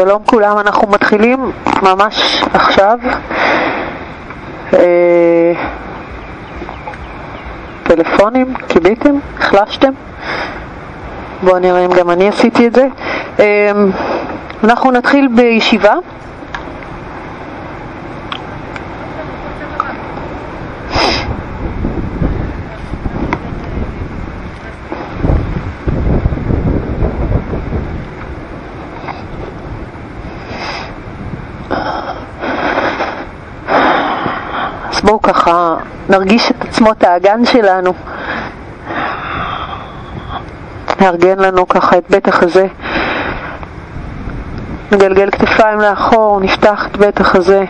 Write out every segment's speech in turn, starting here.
שלום כולם, אנחנו מתחילים ממש עכשיו. אה, טלפונים, קיביתם? החלשתם? בואו נראה אם גם אני עשיתי את זה. אה, אנחנו נתחיל בישיבה. אז בואו ככה נרגיש את עצמות האגן שלנו. נארגן לנו ככה את בית החזה. נגלגל כתפיים לאחור, נפתח את בית החזה,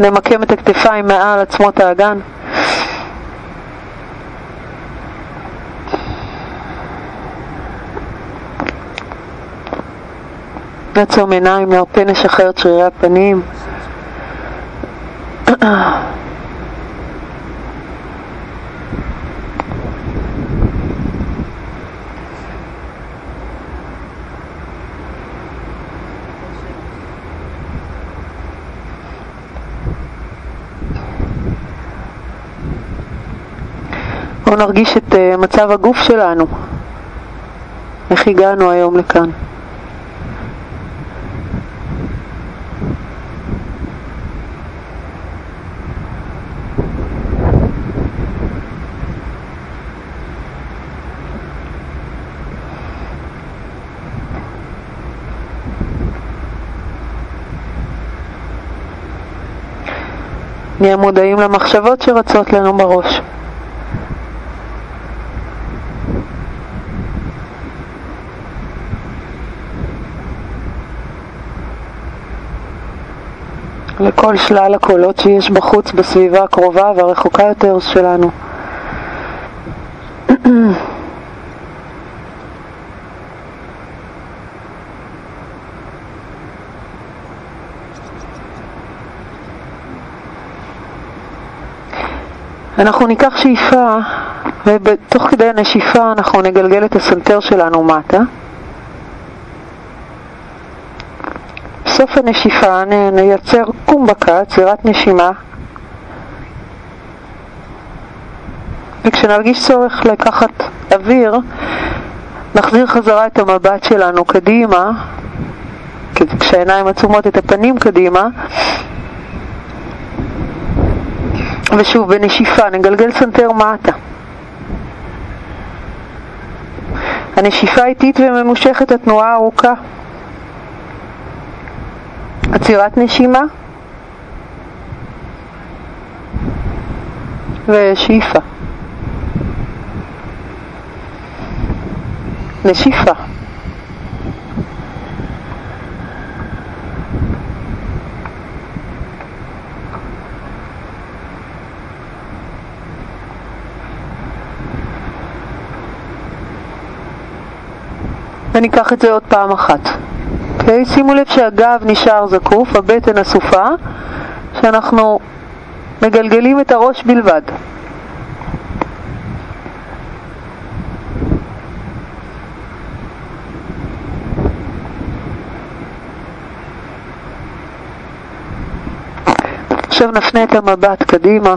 נמקם את הכתפיים מעל עצמות האגן. נעצום עיניים, נרפה נשחרר את שרירי הפנים. נרגיש את uh, מצב הגוף שלנו, איך הגענו היום לכאן. נהיה מודעים למחשבות שרצות לנו בראש. לכל שלל הקולות שיש בחוץ, בסביבה הקרובה והרחוקה יותר שלנו. אנחנו ניקח שאיפה, ותוך כדי הנשיפה אנחנו נגלגל את הסנטר שלנו מטה. בסוף הנשיפה נייצר קומבקה, עצירת נשימה, וכשנרגיש צורך לקחת אוויר, נחזיר חזרה את המבט שלנו קדימה, כשהעיניים עצומות את הפנים קדימה, ושוב בנשיפה נגלגל סנטר מטה. הנשיפה איטית וממושכת, התנועה ארוכה. עצירת נשימה ושאיפה. נשיפה. וניקח את זה עוד פעם אחת. אוקיי? שימו לב שהגב נשאר זקוף, הבטן אסופה, שאנחנו מגלגלים את הראש בלבד. עכשיו נפנה את המבט קדימה.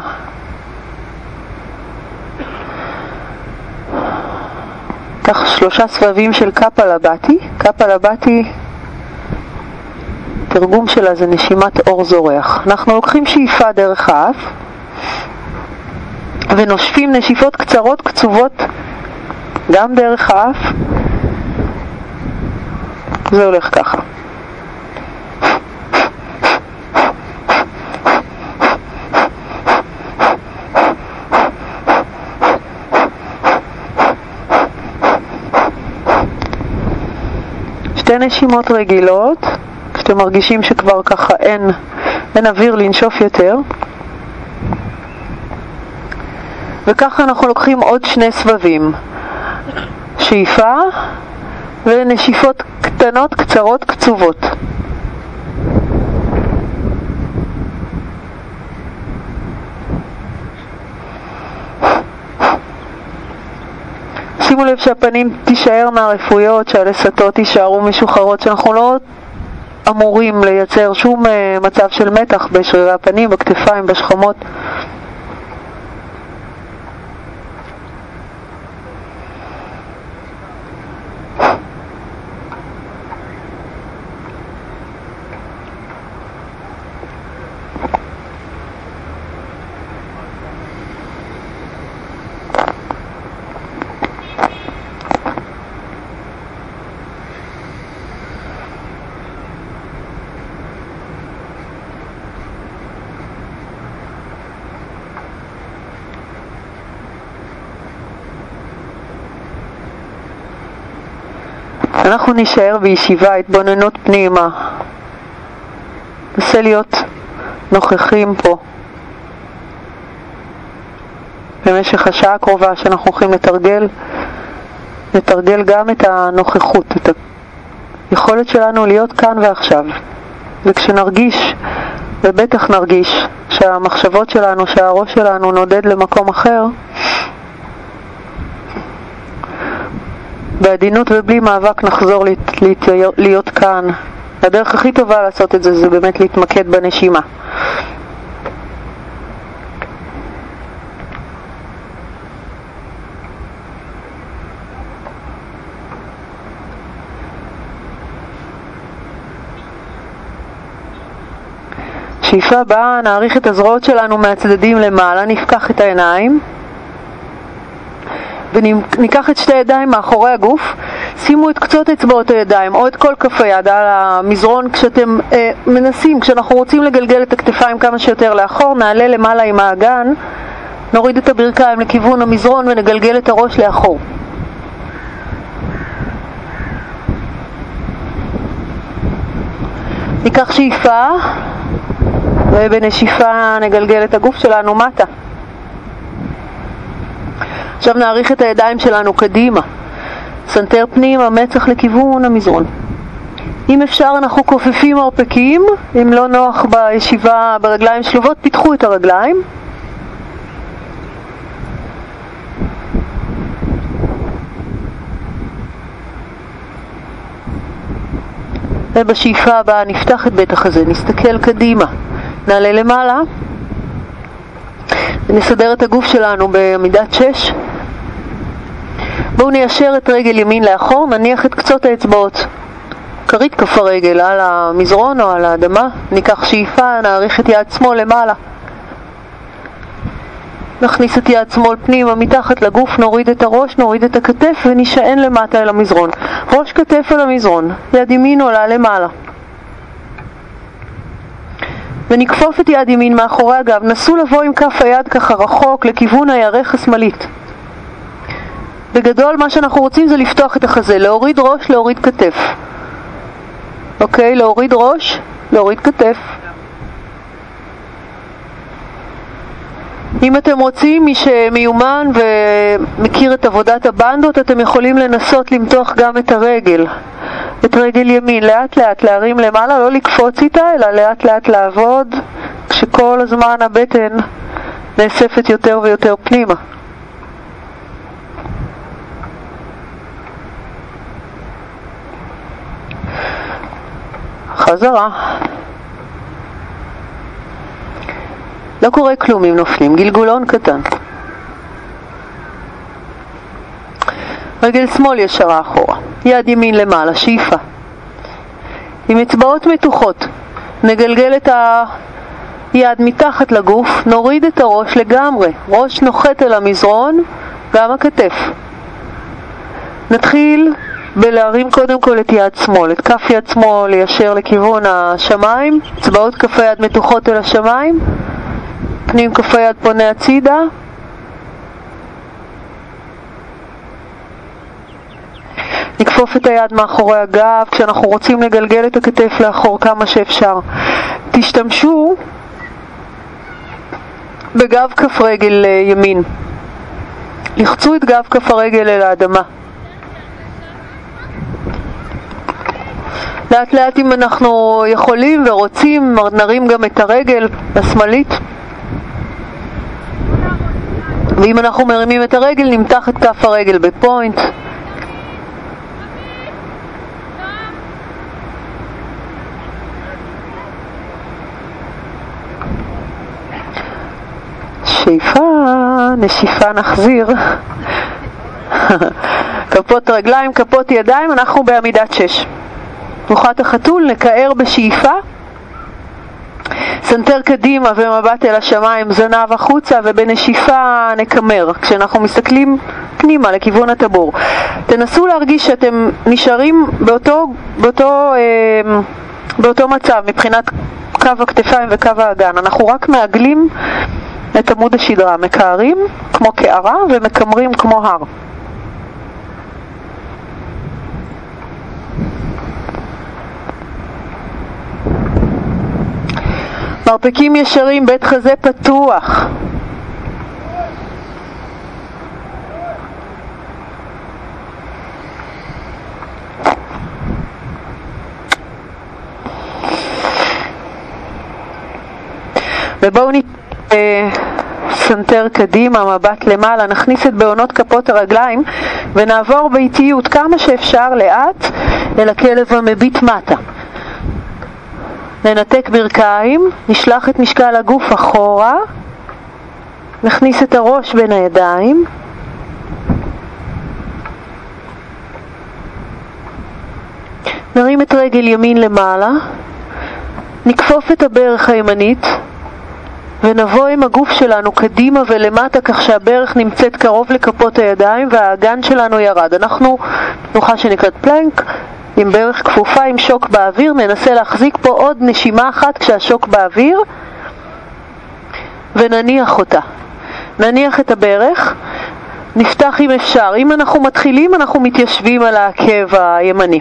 קח שלושה סבבים של קפלבטי. קפלבטי התרגום שלה זה נשימת אור זורח. אנחנו לוקחים שאיפה דרך האף ונושפים נשיפות קצרות קצובות גם דרך האף. זה הולך ככה. שתי נשימות רגילות כשאתם מרגישים שכבר ככה אין, אין אוויר לנשוף יותר. וככה אנחנו לוקחים עוד שני סבבים. שאיפה ונשיפות קטנות, קצרות, קצובות. שימו לב שהפנים תישארנה רפויות, שהלסתות יישארו משוחררות, שאנחנו לא אמורים לייצר שום אה, מצב של מתח בשרירי הפנים, בכתפיים, בשכמות. אנחנו נישאר בישיבה, התבוננות פנימה. ננסה להיות נוכחים פה במשך השעה הקרובה שאנחנו הולכים לתרגל, לתרגל גם את הנוכחות, את היכולת שלנו להיות כאן ועכשיו. וכשנרגיש, ובטח נרגיש, שהמחשבות שלנו, שהראש שלנו נודד למקום אחר, בעדינות ובלי מאבק נחזור להיות, כאן. הדרך הכי טובה לעשות את זה זה באמת להתמקד בנשימה. שאיפה הבאה, נעריך את הזרועות שלנו מהצדדים למעלה, נפקח את העיניים וניקח את שתי הידיים מאחורי הגוף, שימו את קצות אצבעות הידיים או את כל כף היד על המזרון כשאתם אה, מנסים, כשאנחנו רוצים לגלגל את הכתפיים כמה שיותר לאחור, נעלה למעלה עם האגן, נוריד את הברכיים לכיוון המזרון ונגלגל את הראש לאחור. ניקח שאיפה ובנשיפה נגלגל את הגוף שלנו מטה. עכשיו נאריך את הידיים שלנו קדימה. סנטר פנימה, מצח לכיוון המזרון. אם אפשר אנחנו כופפים מרפקים, אם לא נוח בישיבה ברגליים שלובות, פתחו את הרגליים. ובשאיפה הבאה נפתח את בית החזה, נסתכל קדימה, נעלה למעלה ונסדר את הגוף שלנו בעמידת שש. בואו ניישר את רגל ימין לאחור, נניח את קצות האצבעות. כרית כף הרגל על המזרון או על האדמה, ניקח שאיפה, נאריך את יד שמאל למעלה. נכניס את יד שמאל פנימה מתחת לגוף, נוריד את הראש, נוריד את הכתף ונשען למטה אל המזרון. ראש כתף אל המזרון, יד ימין עולה למעלה. ונכפוף את יד ימין מאחורי הגב. נסו לבוא עם כף היד ככה רחוק לכיוון הירך השמאלית. בגדול מה שאנחנו רוצים זה לפתוח את החזה, להוריד ראש, להוריד כתף. אוקיי? להוריד ראש, להוריד כתף. אם אתם רוצים, מי שמיומן ומכיר את עבודת הבנדות, אתם יכולים לנסות למתוח גם את הרגל, את רגל ימין, לאט לאט להרים למעלה, לא לקפוץ איתה, אלא לאט לאט לעבוד, כשכל הזמן הבטן נאספת יותר ויותר פנימה. חזרה. לא קורה כלום אם נופלים, גלגולון קטן. רגל שמאל ישרה אחורה, יד ימין למעלה, שאיפה. עם אצבעות מתוחות, נגלגל את היד מתחת לגוף, נוריד את הראש לגמרי, ראש נוחת אל המזרון, גם הכתף. נתחיל בלהרים קודם כל את יד שמאל, את כף יד שמאל ליישר לכיוון השמיים, אצבעות כף היד מתוחות אל השמיים, פנים כף היד פונה הצידה. נכפוף את היד מאחורי הגב כשאנחנו רוצים לגלגל את הכתף לאחור כמה שאפשר. תשתמשו בגב כף רגל אה, ימין. לחצו את גב כף הרגל אל האדמה. לאט לאט אם אנחנו יכולים ורוצים, נרים גם את הרגל השמאלית. ואם אנחנו מרימים את הרגל, נמתח את כף הרגל בפוינט. שאיפה, נשיפה נחזיר. כפות רגליים, כפות ידיים, אנחנו בעמידת שש. תנוחת החתול, נקער בשאיפה, סנטר קדימה ומבט אל השמיים, זנב החוצה ובנשיפה נקמר. כשאנחנו מסתכלים פנימה לכיוון הטבור. תנסו להרגיש שאתם נשארים באותו, באותו, אה, באותו מצב מבחינת קו הכתפיים וקו האגן. אנחנו רק מעגלים את עמוד השדרה, מקערים כמו קערה ומקמרים כמו הר. מרפקים ישרים, בית חזה פתוח. ובואו נסנטר קדימה, מבט למעלה, נכניס את בעונות כפות הרגליים ונעבור באיטיות כמה שאפשר לאט אל הכלב המביט מטה. ננתק ברכיים, נשלח את משקל הגוף אחורה, נכניס את הראש בין הידיים, נרים את רגל ימין למעלה, נכפוף את הברך הימנית ונבוא עם הגוף שלנו קדימה ולמטה כך שהברך נמצאת קרוב לכפות הידיים והאגן שלנו ירד. אנחנו תנוחה שנקראת פלנק, עם ברך כפופה עם שוק באוויר, ננסה להחזיק פה עוד נשימה אחת כשהשוק באוויר ונניח אותה. נניח את הברך, נפתח אם אפשר. אם אנחנו מתחילים, אנחנו מתיישבים על העקב הימני.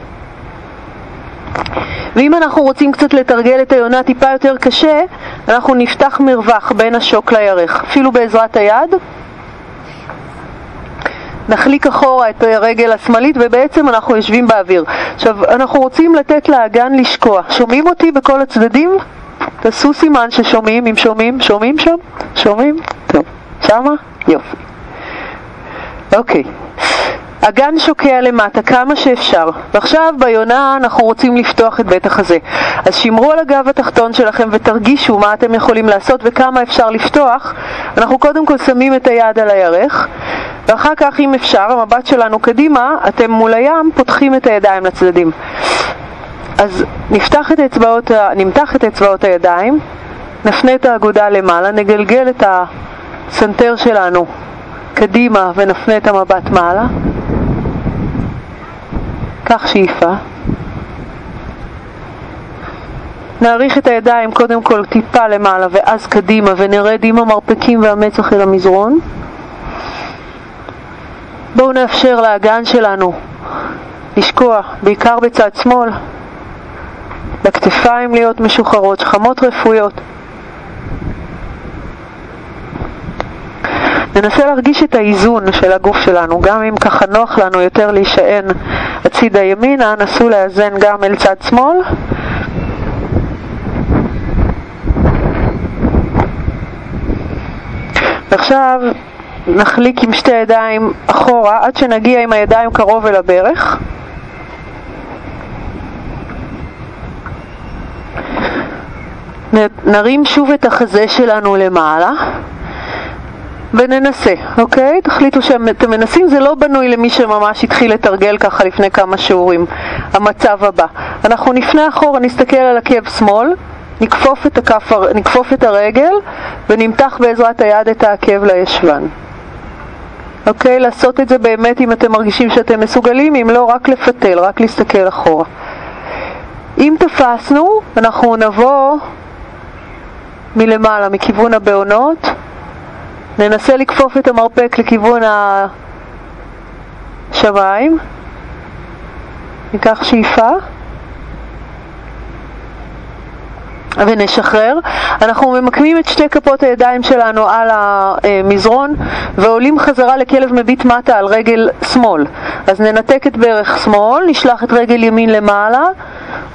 ואם אנחנו רוצים קצת לתרגל את היונה טיפה יותר קשה, אנחנו נפתח מרווח בין השוק לירך, אפילו בעזרת היד. נחליק אחורה את הרגל השמאלית ובעצם אנחנו יושבים באוויר. עכשיו, אנחנו רוצים לתת לאגן לשקוע. שומעים אותי בכל הצדדים? תעשו סימן ששומעים, אם שומעים, שומעים שם? שומעים? טוב. שמה? יופי. אוקיי. אגן שוקע למטה כמה שאפשר, ועכשיו ביונה אנחנו רוצים לפתוח את בית החזה. אז שמרו על הגב התחתון שלכם ותרגישו מה אתם יכולים לעשות וכמה אפשר לפתוח. אנחנו קודם כל שמים את היד על הירך, ואחר כך אם אפשר, המבט שלנו קדימה, אתם מול הים פותחים את הידיים לצדדים. אז נפתח את אצבעות, נמתח את אצבעות הידיים, נפנה את האגודה למעלה, נגלגל את הסנטר שלנו קדימה ונפנה את המבט מעלה. קח שאיפה. נעריך את הידיים קודם כל טיפה למעלה ואז קדימה ונרד עם המרפקים והמצח אל המזרון. בואו נאפשר לאגן שלנו לשקוע, בעיקר בצד שמאל, לכתפיים להיות משוחררות, שכמות רפואיות. ננסה להרגיש את האיזון של הגוף שלנו, גם אם ככה נוח לנו יותר להישען הצידה ימינה, נסו לאזן גם אל צד שמאל. ועכשיו נחליק עם שתי ידיים אחורה עד שנגיע עם הידיים קרוב אל הברך. נרים שוב את החזה שלנו למעלה. וננסה, אוקיי? תחליטו שאתם מנסים, זה לא בנוי למי שממש התחיל לתרגל ככה לפני כמה שיעורים, המצב הבא. אנחנו נפנה אחורה, נסתכל על עקב שמאל, נכפוף את, הכף, נכפוף את הרגל ונמתח בעזרת היד את העקב לישבן. אוקיי? לעשות את זה באמת אם אתם מרגישים שאתם מסוגלים, אם לא, רק לפתל, רק להסתכל אחורה. אם תפסנו, אנחנו נבוא מלמעלה, מכיוון הבעונות, ננסה לכפוף את המרפק לכיוון השמיים. ניקח שאיפה. ונשחרר. אנחנו ממקמים את שתי כפות הידיים שלנו על המזרון ועולים חזרה לכלב מביט מטה על רגל שמאל. אז ננתק את ברך שמאל, נשלח את רגל ימין למעלה,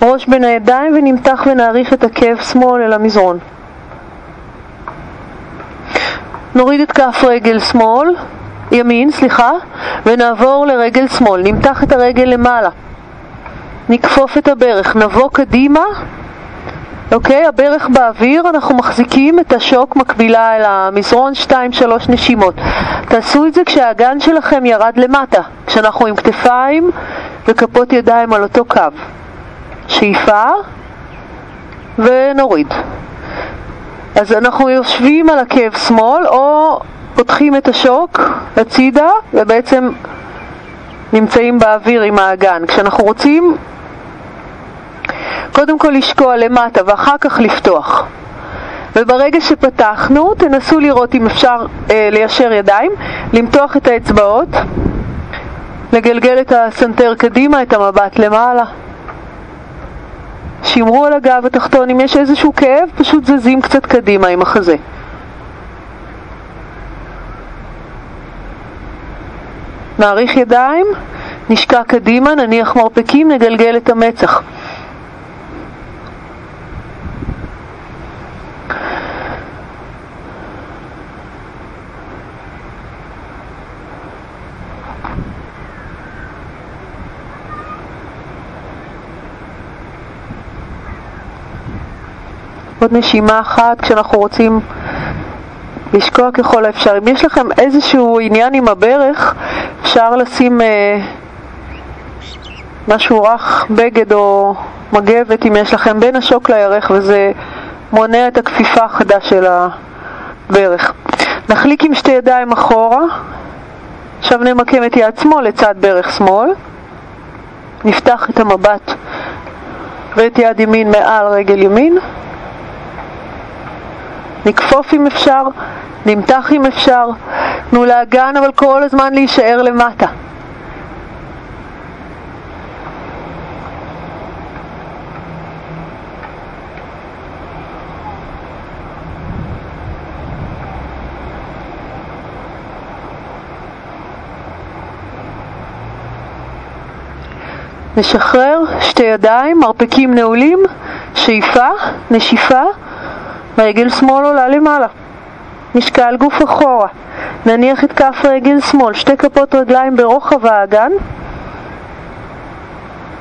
ראש בין הידיים ונמתח ונעריך את עקב שמאל אל המזרון. נוריד את כף רגל שמאל, ימין, סליחה, ונעבור לרגל שמאל. נמתח את הרגל למעלה. נכפוף את הברך, נבוא קדימה אוקיי, הברך באוויר, אנחנו מחזיקים את השוק מקבילה אל המזרון 2-3 נשימות. תעשו את זה כשהאגן שלכם ירד למטה, כשאנחנו עם כתפיים וכפות ידיים על אותו קו. שאיפה ונוריד. אז אנחנו יושבים על עקב שמאל או פותחים את השוק הצידה ובעצם נמצאים באוויר עם האגן. כשאנחנו רוצים קודם כל לשקוע למטה ואחר כך לפתוח. וברגע שפתחנו, תנסו לראות אם אפשר אה, ליישר ידיים, למתוח את האצבעות, לגלגל את הסנטר קדימה, את המבט למעלה. שמרו על הגב התחתון, אם יש איזשהו כאב, פשוט זזים קצת קדימה עם החזה. נעריך ידיים, נשקע קדימה, נניח מרפקים, נגלגל את המצח. עוד נשימה אחת כשאנחנו רוצים לשקוע ככל האפשר. אם יש לכם איזשהו עניין עם הברך, אפשר לשים אה, משהו רך, בגד או מגבת אם יש לכם בין השוק לירך וזה מונע את הכפיפה החדה של הברך. נחליק עם שתי ידיים אחורה, עכשיו נמקם את יד שמאל לצד ברך שמאל, נפתח את המבט ואת יד ימין מעל רגל ימין נכפוף אם אפשר, נמתח אם אפשר, תנו לאגן אבל כל הזמן להישאר למטה. נשחרר, שתי ידיים, מרפקים נעולים, שאיפה, נשיפה, רגל שמאל עולה למעלה. משקל גוף אחורה. נניח את כף רגל שמאל, שתי כפות רגליים ברוחב האגן.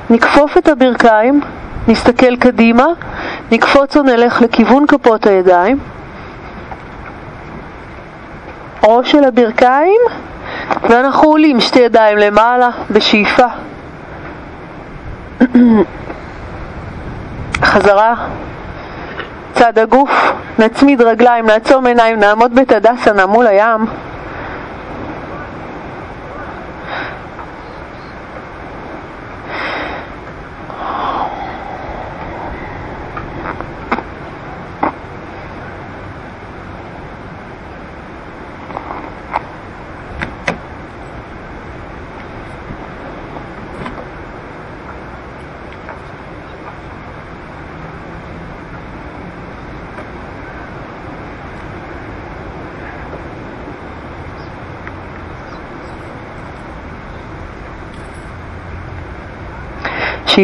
נכפוף את הברכיים, נסתכל קדימה, נקפוץ או נלך לכיוון כפות הידיים. ראש של הברכיים, ואנחנו עולים שתי ידיים למעלה בשאיפה. חזרה צד הגוף, נצמיד רגליים, נעצום עיניים, נעמוד בתדסנה מול הים.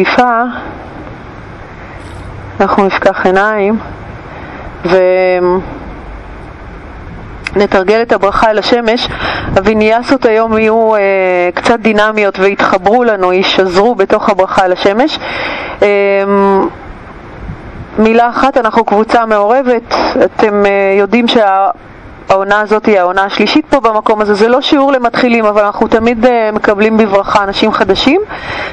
שאיפה, אנחנו נפקח עיניים ונתרגל את הברכה אל השמש. הוויניאסות היום יהיו אה, קצת דינמיות ויתחברו לנו, יישזרו בתוך הברכה אל השמש. אה, מילה אחת, אנחנו קבוצה מעורבת, אתם אה, יודעים שה... העונה הזאת היא העונה השלישית פה במקום הזה. זה לא שיעור למתחילים, אבל אנחנו תמיד uh, מקבלים בברכה אנשים חדשים,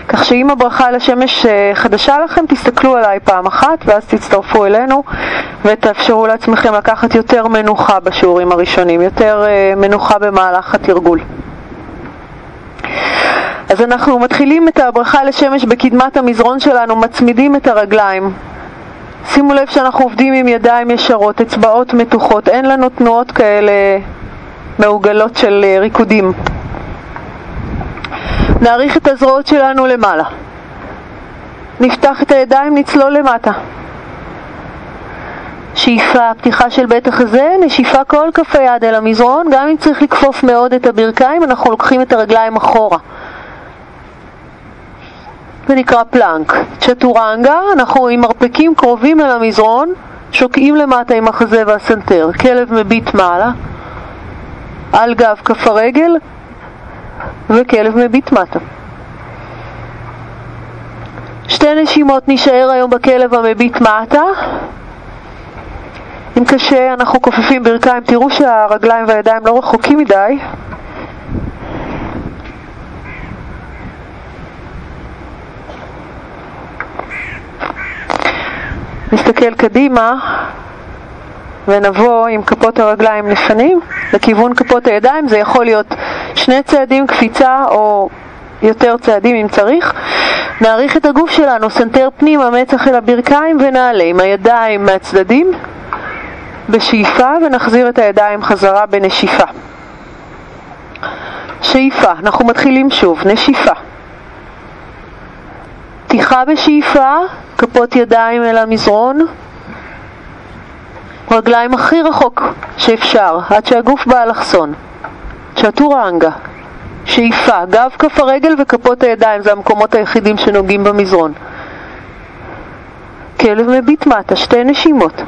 כך שאם הברכה על השמש uh, חדשה לכם, תסתכלו עליי פעם אחת, ואז תצטרפו אלינו ותאפשרו לעצמכם לקחת יותר מנוחה בשיעורים הראשונים, יותר uh, מנוחה במהלך התרגול. אז אנחנו מתחילים את הברכה לשמש בקדמת המזרון שלנו, מצמידים את הרגליים. שימו לב שאנחנו עובדים עם ידיים ישרות, אצבעות מתוחות, אין לנו תנועות כאלה מעוגלות של אה, ריקודים. נעריך את הזרועות שלנו למעלה. נפתח את הידיים, נצלול למטה. שאיפה, פתיחה של בית החזה, נשיפה כל כף היד אל המזרון, גם אם צריך לכפוף מאוד את הברכיים, אנחנו לוקחים את הרגליים אחורה. זה נקרא פלנק. צ'טורנגה, אנחנו עם מרפקים קרובים אל המזרון, שוקעים למטה עם החזה והסנטר. כלב מביט מעלה, על גב כף הרגל, וכלב מביט מטה. שתי נשימות נשאר היום בכלב המביט מטה. אם קשה, אנחנו כופפים ברכיים. תראו שהרגליים והידיים לא רחוקים מדי. נסתכל קדימה ונבוא עם כפות הרגליים לפנים לכיוון כפות הידיים, זה יכול להיות שני צעדים קפיצה או יותר צעדים אם צריך. נאריך את הגוף שלנו, סנטר פנימה, מצח אל הברכיים ונעלה עם הידיים מהצדדים בשאיפה ונחזיר את הידיים חזרה בנשיפה. שאיפה, אנחנו מתחילים שוב, נשיפה. פתיחה בשאיפה, כפות ידיים אל המזרון, רגליים הכי רחוק שאפשר, עד שהגוף באלכסון. צ'טורנגה, שאיפה, גב כף הרגל וכפות הידיים, זה המקומות היחידים שנוגעים במזרון. כלב מביט מטה, שתי נשימות.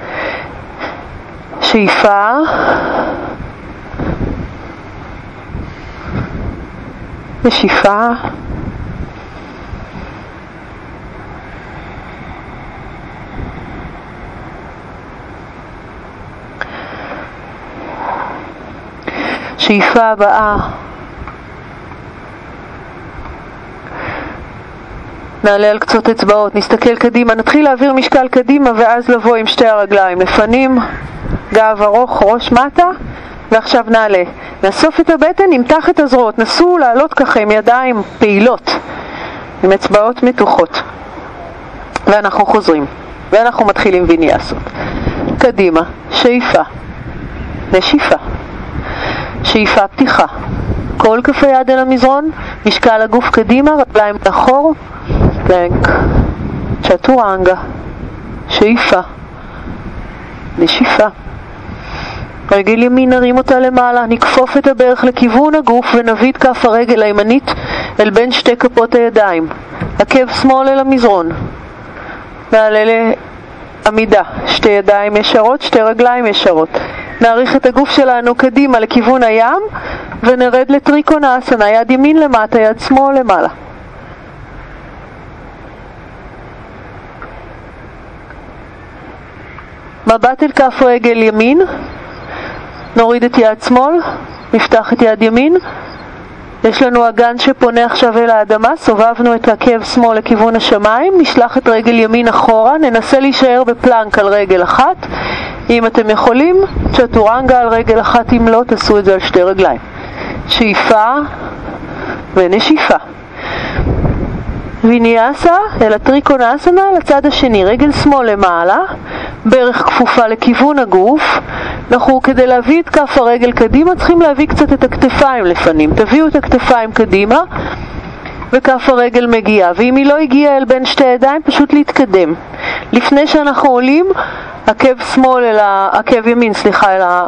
שאיפה, נשיפה, שאיפה הבאה. נעלה על קצות אצבעות, נסתכל קדימה, נתחיל להעביר משקל קדימה ואז לבוא עם שתי הרגליים לפנים, גב ארוך, ראש מטה ועכשיו נעלה. נאסוף את הבטן, נמתח את הזרועות, נסו לעלות ככה עם ידיים פעילות, עם אצבעות מתוחות. ואנחנו חוזרים ואנחנו מתחילים ויניאסות. קדימה, שאיפה, נשיפה שאיפה פתיחה. כל כף היד אל המזרון, משקל הגוף קדימה, רגליים לאחור, פלנק, צ'טורנגה, שאיפה, נשיפה. רגל ימין נרים אותה למעלה, נכפוף את הברך לכיוון הגוף ונביא את כף הרגל הימנית אל בין שתי כפות הידיים. עקב שמאל אל המזרון. נעלה לעמידה, שתי ידיים ישרות, שתי רגליים ישרות. נעריך את הגוף שלנו קדימה לכיוון הים ונרד לטריקונה אסנה, יד ימין למטה, יד שמאל למעלה. מבט אל כף רגל ימין, נוריד את יד שמאל, נפתח את יד ימין, יש לנו אגן שפונה עכשיו אל האדמה, סובבנו את עקב שמאל לכיוון השמיים, נשלח את רגל ימין אחורה, ננסה להישאר בפלנק על רגל אחת, אם אתם יכולים, צ'טורנגה על רגל אחת, אם לא, תעשו את זה על שתי רגליים. שאיפה ונשיפה. ויניאסה אל הטריקונאסנה לצד השני, רגל שמאל למעלה, ברך כפופה לכיוון הגוף. אנחנו כדי להביא את כף הרגל קדימה צריכים להביא קצת את הכתפיים לפנים. תביאו את הכתפיים קדימה וכף הרגל מגיעה, ואם היא לא הגיעה אל בין שתי ידיים, פשוט להתקדם. לפני שאנחנו עולים, עקב שמאל אל ה... עקב ימין, סליחה, אל, ה...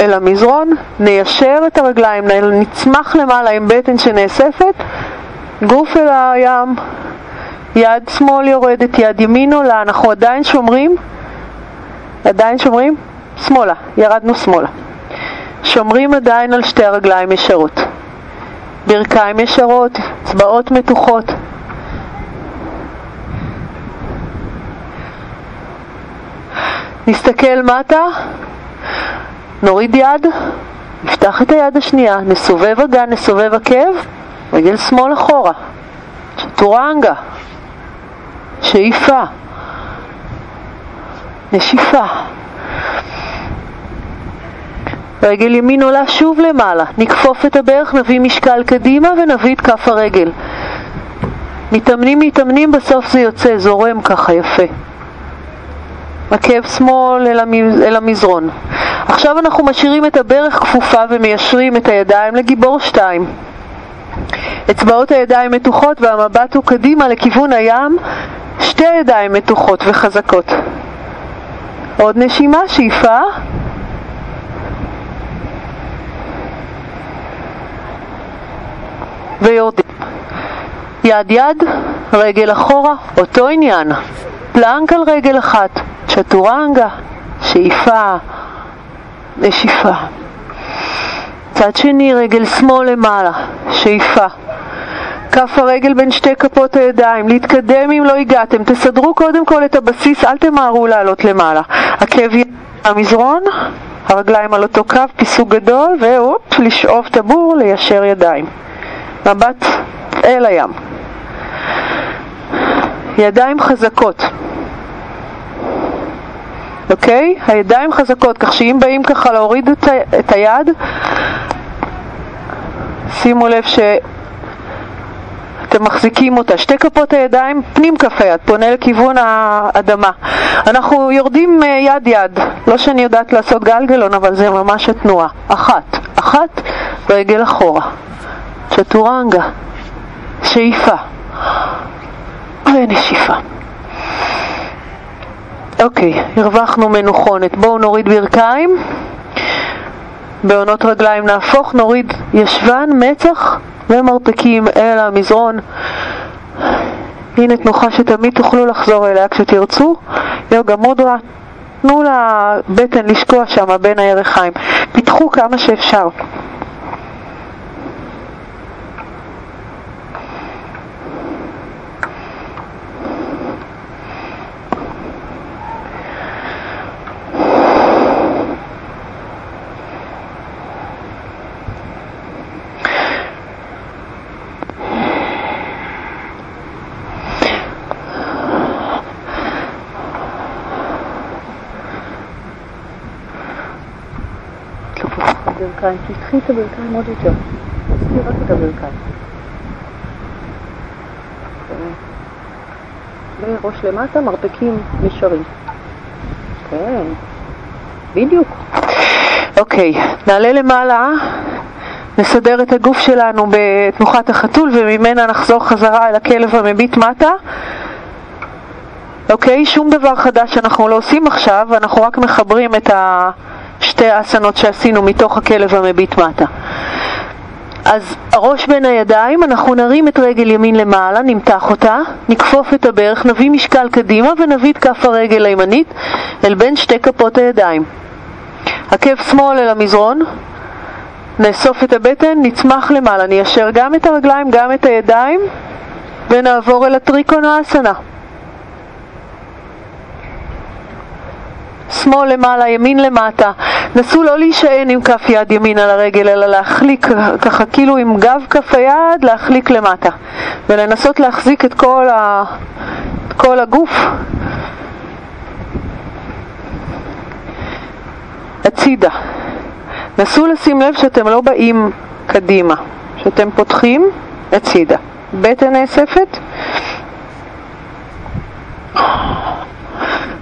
אל המזרון, ניישר את הרגליים, נצמח למעלה עם בטן שנאספת, גוף אל הים, יד שמאל יורדת, יד ימין עולה, אנחנו עדיין שומרים, עדיין שומרים, שמאלה, ירדנו שמאלה. שומרים עדיין על שתי הרגליים ישרות. ברכיים ישרות, אצבעות מתוחות. נסתכל מטה, נוריד יד, נפתח את היד השנייה, נסובב אגן, נסובב עקב, רגל שמאל אחורה, צ'טורנגה, שאיפה, נשיפה. רגל ימין עולה שוב למעלה, נכפוף את הברך, נביא משקל קדימה ונביא את כף הרגל. מתאמנים מתאמנים, בסוף זה יוצא, זורם ככה יפה. עקב שמאל אל, המז... אל המזרון. עכשיו אנחנו משאירים את הברך כפופה ומיישרים את הידיים לגיבור שתיים. אצבעות הידיים מתוחות והמבט הוא קדימה לכיוון הים, שתי ידיים מתוחות וחזקות. עוד נשימה, שאיפה. ויורדים. יד יד, רגל אחורה, אותו עניין. פלנק על רגל אחת, צ'טורנגה, שאיפה, נשיפה. צד שני, רגל שמאל למעלה, שאיפה. כף הרגל בין שתי כפות הידיים, להתקדם אם לא הגעתם, תסדרו קודם כל את הבסיס, אל תמהרו לעלות למעלה. עקב המזרון, הרגליים על אותו קו, פיסוק גדול, והופ, לשאוב את הבור, ליישר ידיים. מבט אל הים. ידיים חזקות. אוקיי? הידיים חזקות, כך שאם באים ככה להוריד את, ה- את היד, שימו לב שאתם מחזיקים אותה. שתי כפות הידיים, פנים כף היד, פונה לכיוון האדמה. אנחנו יורדים אה, יד יד, לא שאני יודעת לעשות גלגלון, אבל זה ממש התנועה. אחת, אחת, רגל אחורה. צ'טורנגה, שאיפה ונשיפה. אוקיי, הרווחנו מנוחונת. בואו נוריד ברכיים. בעונות רגליים נהפוך, נוריד ישבן, מצח ומרפקים אל המזרון. הנה תנוחה שתמיד תוכלו לחזור אליה כשתרצו. יוגה מודרה, תנו לבטן לשקוע שם בין הירכיים. פיתחו כמה שאפשר. הברכיים, תדחי את הברכיים עוד יותר. תדחי רק את הברכיים. וראש למטה, מרפקים נשארים. כן, בדיוק. אוקיי, נעלה למעלה, נסדר את הגוף שלנו בתנוחת החתול וממנה נחזור חזרה אל הכלב המביט מטה. אוקיי, שום דבר חדש שאנחנו לא עושים עכשיו, אנחנו רק מחברים את ה... שתי אסנות שעשינו מתוך הכלב המביט מטה. אז הראש בין הידיים, אנחנו נרים את רגל ימין למעלה, נמתח אותה, נכפוף את הברך, נביא משקל קדימה ונביא את כף הרגל הימנית אל בין שתי כפות הידיים. עקב שמאל אל המזרון, נאסוף את הבטן, נצמח למעלה, ניישר גם את הרגליים, גם את הידיים ונעבור אל הטריקונה אסנה. שמאל למעלה, ימין למטה. נסו לא להישען עם כף יד ימין על הרגל, אלא להחליק ככה כאילו עם גב כף היד, להחליק למטה. ולנסות להחזיק את כל, ה... את כל הגוף הצידה. נסו לשים לב שאתם לא באים קדימה, שאתם פותחים הצידה. בטן נאספת.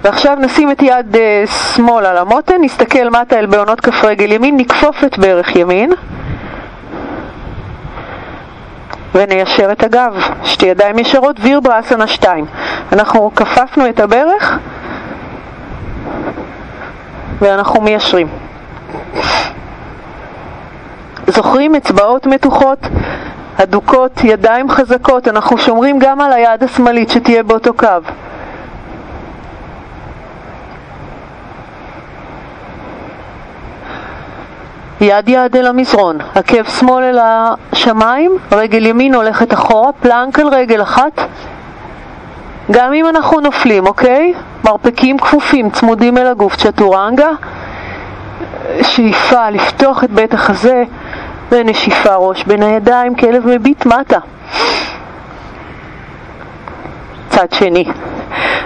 ועכשיו נשים את יד uh, שמאל על המותן, נסתכל מטה אל בעונות כף רגל ימין, נכפוף את ברך ימין וניישר את הגב, שתי ידיים ישרות, וירברסנה 2. אנחנו כפפנו את הברך ואנחנו מיישרים. זוכרים אצבעות מתוחות, הדוקות, ידיים חזקות, אנחנו שומרים גם על היד השמאלית שתהיה באותו קו. יד יד אל המזרון, עקב שמאל אל השמיים, רגל ימין הולכת אחורה, פלנק על רגל אחת. גם אם אנחנו נופלים, אוקיי? מרפקים כפופים, צמודים אל הגוף, צ'טורנגה. שאיפה לפתוח את בית החזה ונשיפה ראש בין הידיים, כלב מביט מטה. צד שני.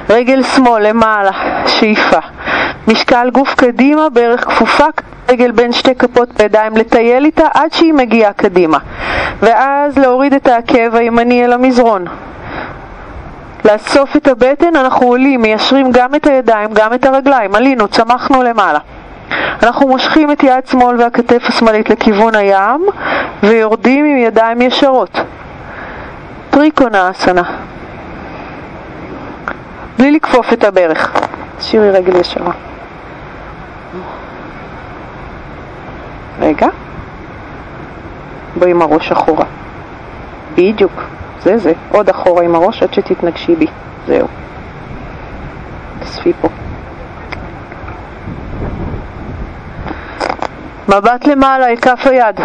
רגל שמאל למעלה, שאיפה. משקל גוף קדימה, ברך כפופה, רגל בין שתי כפות בידיים, לטייל איתה עד שהיא מגיעה קדימה. ואז להוריד את העקב הימני אל המזרון. לאסוף את הבטן, אנחנו עולים, מיישרים גם את הידיים, גם את הרגליים. עלינו, צמחנו למעלה. אנחנו מושכים את יד שמאל והכתף השמאלית לכיוון הים ויורדים עם ידיים ישרות. טריקונה אסנה. בלי לכפוף את הברך. שירי רגל ישרה. רגע. בואי עם הראש אחורה. בדיוק. זה זה. עוד אחורה עם הראש עד שתתנגשי בי. זהו. תספי פה. מבט למעלה אל כף היד.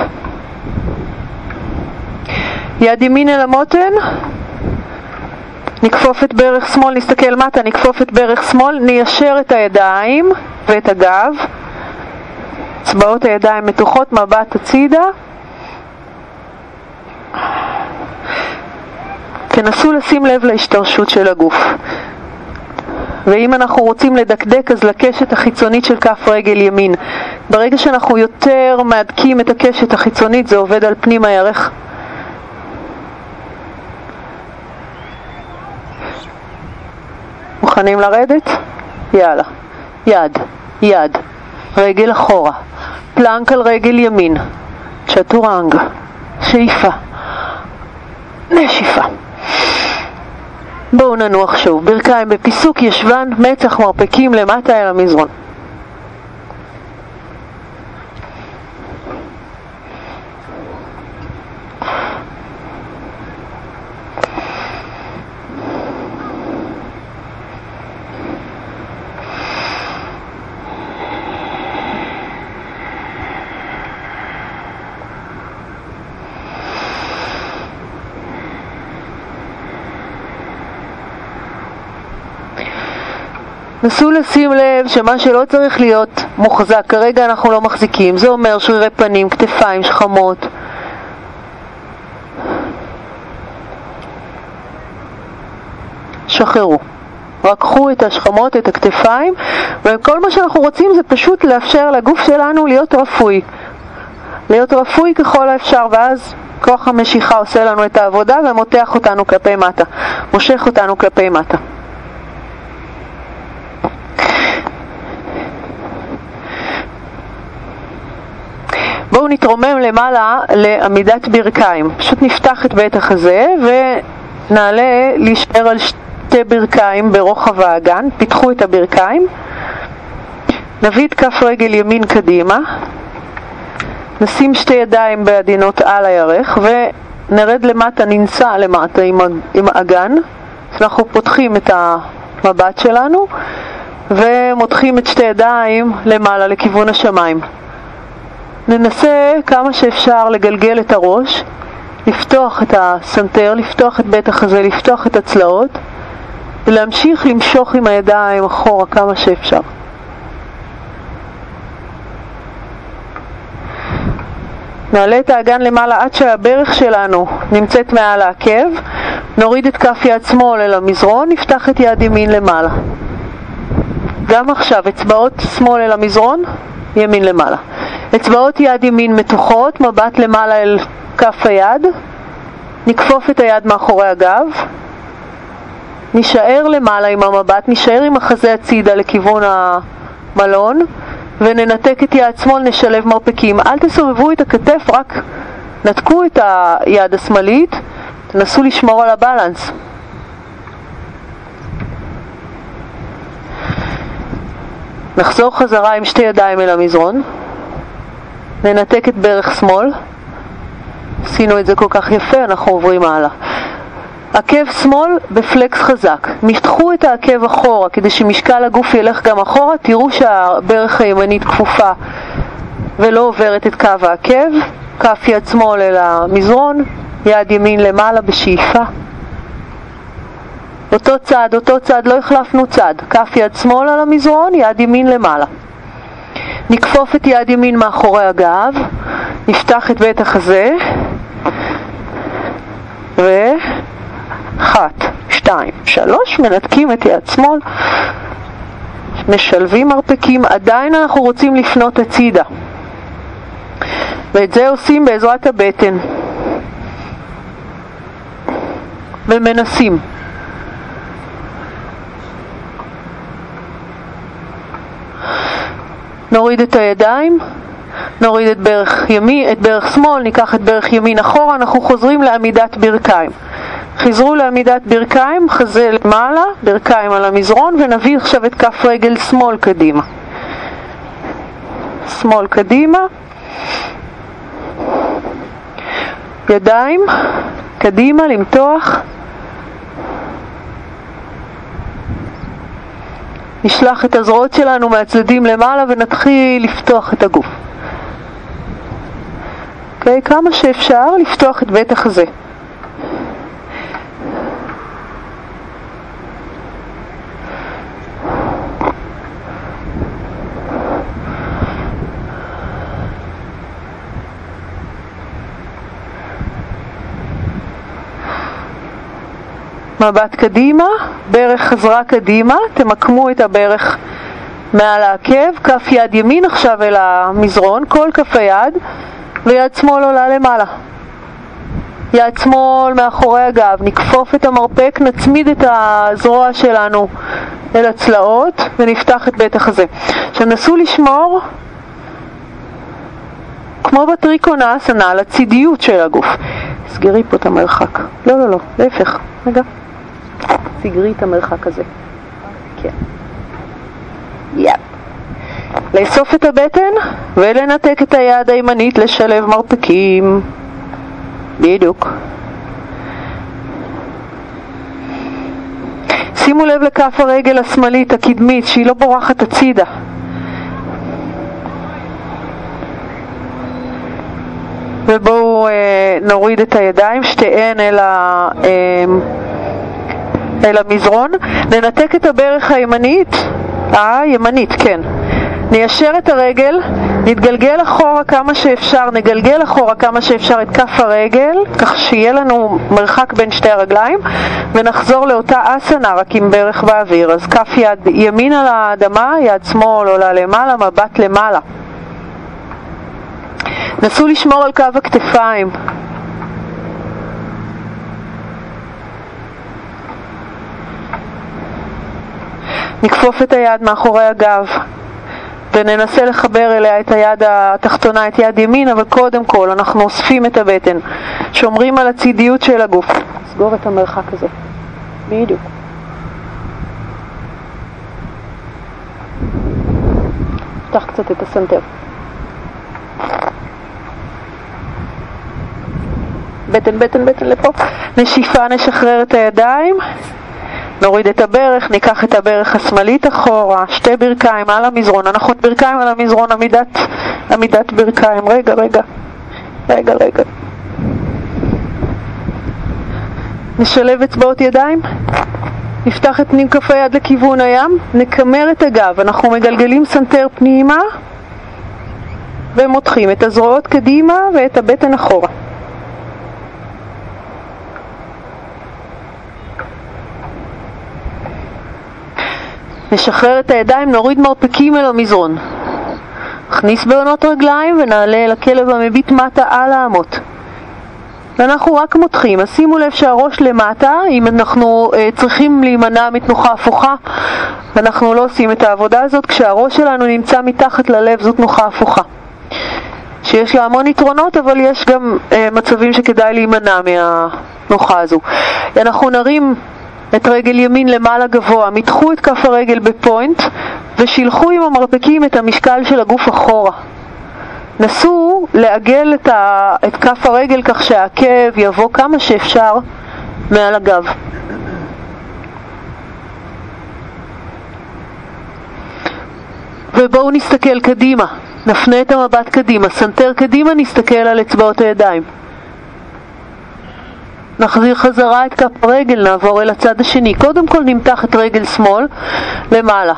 יד ימין אל המותן, נכפוף את ברך שמאל, נסתכל מטה, נכפוף את ברך שמאל, ניישר את הידיים ואת הגב, אצבעות הידיים מתוחות, מבט הצידה. תנסו לשים לב להשתרשות של הגוף. ואם אנחנו רוצים לדקדק אז לקשת החיצונית של כף רגל ימין. ברגע שאנחנו יותר מהדקים את הקשת החיצונית זה עובד על פנים הירך. מוכנים לרדת? יאללה. יד, יד, רגל אחורה, plank על רגל ימין, צ'טורנגה, שאיפה, נשיפה. בואו ננוח שוב, ברכיים בפיסוק ישבן, מצח מרפקים למטה אל המזרון. נסו לשים לב שמה שלא צריך להיות מוחזק, כרגע אנחנו לא מחזיקים, זה אומר שרירי פנים, כתפיים, שכמות. שחררו. רק קחו את השכמות, את הכתפיים, וכל מה שאנחנו רוצים זה פשוט לאפשר לגוף שלנו להיות רפוי. להיות רפוי ככל האפשר, ואז כוח המשיכה עושה לנו את העבודה ומותח אותנו כלפי מטה, מושך אותנו כלפי מטה. נתרומם למעלה לעמידת ברכיים. פשוט נפתח את בית החזה ונעלה להישאר על שתי ברכיים ברוחב האגן. פיתחו את הברכיים. נביא את כף רגל ימין קדימה. נשים שתי ידיים בעדינות על הירך ונרד למטה, ננסע למטה עם, עם האגן. אז אנחנו פותחים את המבט שלנו ומותחים את שתי ידיים למעלה לכיוון השמיים. ננסה כמה שאפשר לגלגל את הראש, לפתוח את הסנטר, לפתוח את בית החזה, לפתוח את הצלעות ולהמשיך למשוך עם הידיים אחורה כמה שאפשר. נעלה את האגן למעלה עד שהברך שלנו נמצאת מעל העקב, נוריד את כף יד שמאל אל המזרון, נפתח את יד ימין למעלה. גם עכשיו, אצבעות שמאל אל המזרון, ימין למעלה. אצבעות יד ימין מתוחות, מבט למעלה אל כף היד, נכפוף את היד מאחורי הגב, נישאר למעלה עם המבט, נישאר עם החזה הצידה לכיוון המלון וננתק את יד שמאל, נשלב מרפקים. אל תסובבו את הכתף, רק נתקו את היד השמאלית, תנסו לשמור על הבלנס. נחזור חזרה עם שתי ידיים אל המזרון. ננתק את ברך שמאל, עשינו את זה כל כך יפה, אנחנו עוברים הלאה. עקב שמאל בפלקס חזק. מתחו את העקב אחורה כדי שמשקל הגוף ילך גם אחורה, תראו שהברך הימנית כפופה ולא עוברת את קו העקב, כף יד שמאל אל המזרון, יד ימין למעלה בשאיפה. אותו צד, אותו צד, לא החלפנו צד, כף יד שמאל על המזרון, יד ימין למעלה. נכפוף את יד ימין מאחורי הגב, נפתח את בית החזה, ואחת, שתיים, שלוש, מנתקים את יד שמאל, משלבים מרפקים, עדיין אנחנו רוצים לפנות הצידה, ואת זה עושים בעזרת הבטן, ומנסים. נוריד את הידיים, נוריד את ברך ימין, את ברך שמאל, ניקח את ברך ימין אחורה, אנחנו חוזרים לעמידת ברכיים. חזרו לעמידת ברכיים, חזה למעלה, ברכיים על המזרון, ונביא עכשיו את כף רגל שמאל קדימה. שמאל קדימה, ידיים קדימה, למתוח. נשלח את הזרועות שלנו מהצדדים למעלה ונתחיל לפתוח את הגוף. אוקיי? Okay, כמה שאפשר לפתוח את בית החזה. מבט קדימה, ברך חזרה קדימה, תמקמו את הברך מעל העקב, כף יד ימין עכשיו אל המזרון, כל כף היד, ויד שמאל עולה למעלה. יד שמאל מאחורי הגב, נכפוף את המרפק, נצמיד את הזרוע שלנו אל הצלעות ונפתח את בית החזה. עכשיו נסו לשמור, כמו בטריקונס, על הצידיות של הגוף. סגרי פה את המרחק. לא, לא, לא, להפך. רגע. סגרי את המרחק הזה. כן. יפ. לאסוף את הבטן ולנתק את היד הימנית לשלב מרפקים. בדיוק. שימו לב לכף הרגל השמאלית הקדמית שהיא לא בורחת הצידה. ובואו אה, נוריד את הידיים, שתיהן אל, ה, אה, אל המזרון. ננתק את הברך הימנית, הימנית, כן. ניישר את הרגל, נתגלגל אחורה כמה שאפשר, נגלגל אחורה כמה שאפשר את כף הרגל, כך שיהיה לנו מרחק בין שתי הרגליים, ונחזור לאותה אסנה רק עם ברך באוויר. אז כף יד ימין על האדמה, יד שמאל עולה למעלה, מבט למעלה. נסו לשמור על קו הכתפיים. נכפוף את היד מאחורי הגב וננסה לחבר אליה את היד התחתונה, את יד ימין, אבל קודם כל אנחנו אוספים את הבטן, שומרים על הצידיות של הגוף. סגור את המרחק הזה. בדיוק. פתח קצת את הסנטר. בטן, בטן, בטן לפה. נשיפה, נשחרר את הידיים. נוריד את הברך, ניקח את הברך השמאלית אחורה, שתי ברכיים על המזרון, אנחנו ברכיים על המזרון, עמידת, עמידת ברכיים, רגע, רגע, רגע, רגע. נשלב אצבעות ידיים, נפתח את פנים כף היד לכיוון הים, נקמר את הגב, אנחנו מגלגלים סנטר פנימה ומותחים את הזרועות קדימה ואת הבטן אחורה. נשחרר את הידיים, נוריד מרפקים אל המזרון. נכניס בהונות רגליים ונעלה אל הכלב המביט מטה על האמות. ואנחנו רק מותחים, אז שימו לב שהראש למטה, אם אנחנו uh, צריכים להימנע מתנוחה הפוכה, אנחנו לא עושים את העבודה הזאת, כשהראש שלנו נמצא מתחת ללב זו תנוחה הפוכה. שיש לה המון יתרונות, אבל יש גם uh, מצבים שכדאי להימנע מהתנוחה הזו. אנחנו נרים את רגל ימין למעלה גבוה, מתחו את כף הרגל בפוינט ושילחו עם המרפקים את המשקל של הגוף אחורה. נסו לעגל את, ה... את כף הרגל כך שהעקב יבוא כמה שאפשר מעל הגב. ובואו נסתכל קדימה, נפנה את המבט קדימה, סנטר קדימה, נסתכל על אצבעות הידיים. נחזיר חזרה את כף הרגל, נעבור אל הצד השני. קודם כל נמתח את רגל שמאל למעלה.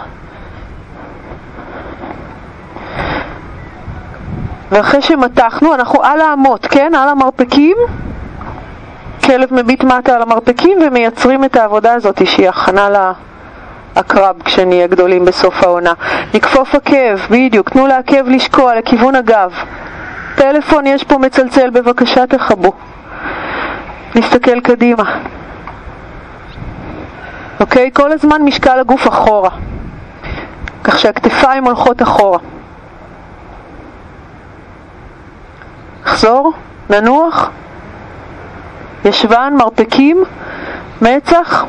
ואחרי שמתחנו, אנחנו על האמות, כן? על המרפקים. כלב מביט מטה על המרפקים ומייצרים את העבודה הזאת שהיא הכנה לעקרב כשנהיה גדולים בסוף העונה. נכפוף עקב, בדיוק, תנו לעקב לשקוע לכיוון הגב. טלפון יש פה מצלצל, בבקשה תכבו. נסתכל קדימה. אוקיי? כל הזמן משקל הגוף אחורה. כך שהכתפיים הולכות אחורה. נחזור, ננוח, ישבן, מרפקים, מצח.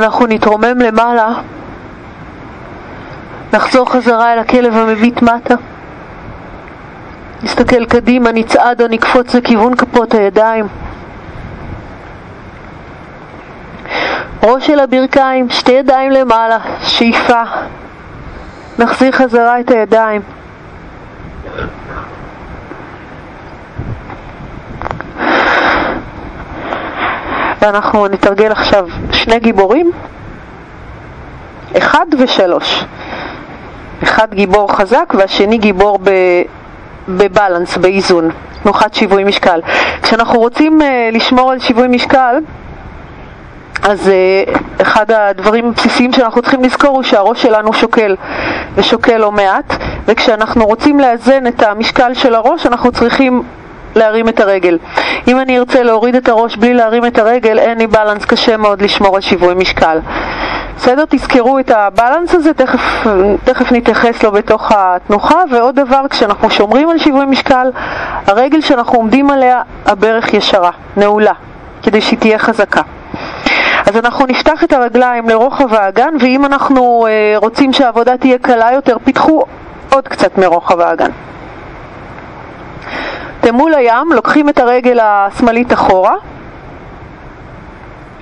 אנחנו נתרומם למעלה, נחזור חזרה אל הכלב המביט מטה, נסתכל קדימה, נצעד או נקפוץ לכיוון כפות הידיים. ראש של הברכיים, שתי ידיים למעלה, שאיפה. נחזיר חזרה את הידיים. ואנחנו נתרגל עכשיו שני גיבורים, אחד ושלוש. אחד גיבור חזק והשני גיבור בבלנס, באיזון, תנוחת שיווי משקל. כשאנחנו רוצים uh, לשמור על שיווי משקל, אז uh, אחד הדברים הבסיסיים שאנחנו צריכים לזכור הוא שהראש שלנו שוקל, ושוקל לא מעט, וכשאנחנו רוצים לאזן את המשקל של הראש, אנחנו צריכים להרים את הרגל. אם אני ארצה להוריד את הראש בלי להרים את הרגל, אין לי בלנס, קשה מאוד לשמור על שיווי משקל. בסדר? תזכרו את הבלנס הזה, תכף, תכף נתייחס לו בתוך התנוחה. ועוד דבר, כשאנחנו שומרים על שיווי משקל, הרגל שאנחנו עומדים עליה, הברך ישרה, נעולה, כדי שהיא תהיה חזקה. אז אנחנו נפתח את הרגליים לרוחב האגן, ואם אנחנו אה, רוצים שהעבודה תהיה קלה יותר, פיתחו עוד קצת מרוחב האגן. אתם מול הים, לוקחים את הרגל השמאלית אחורה,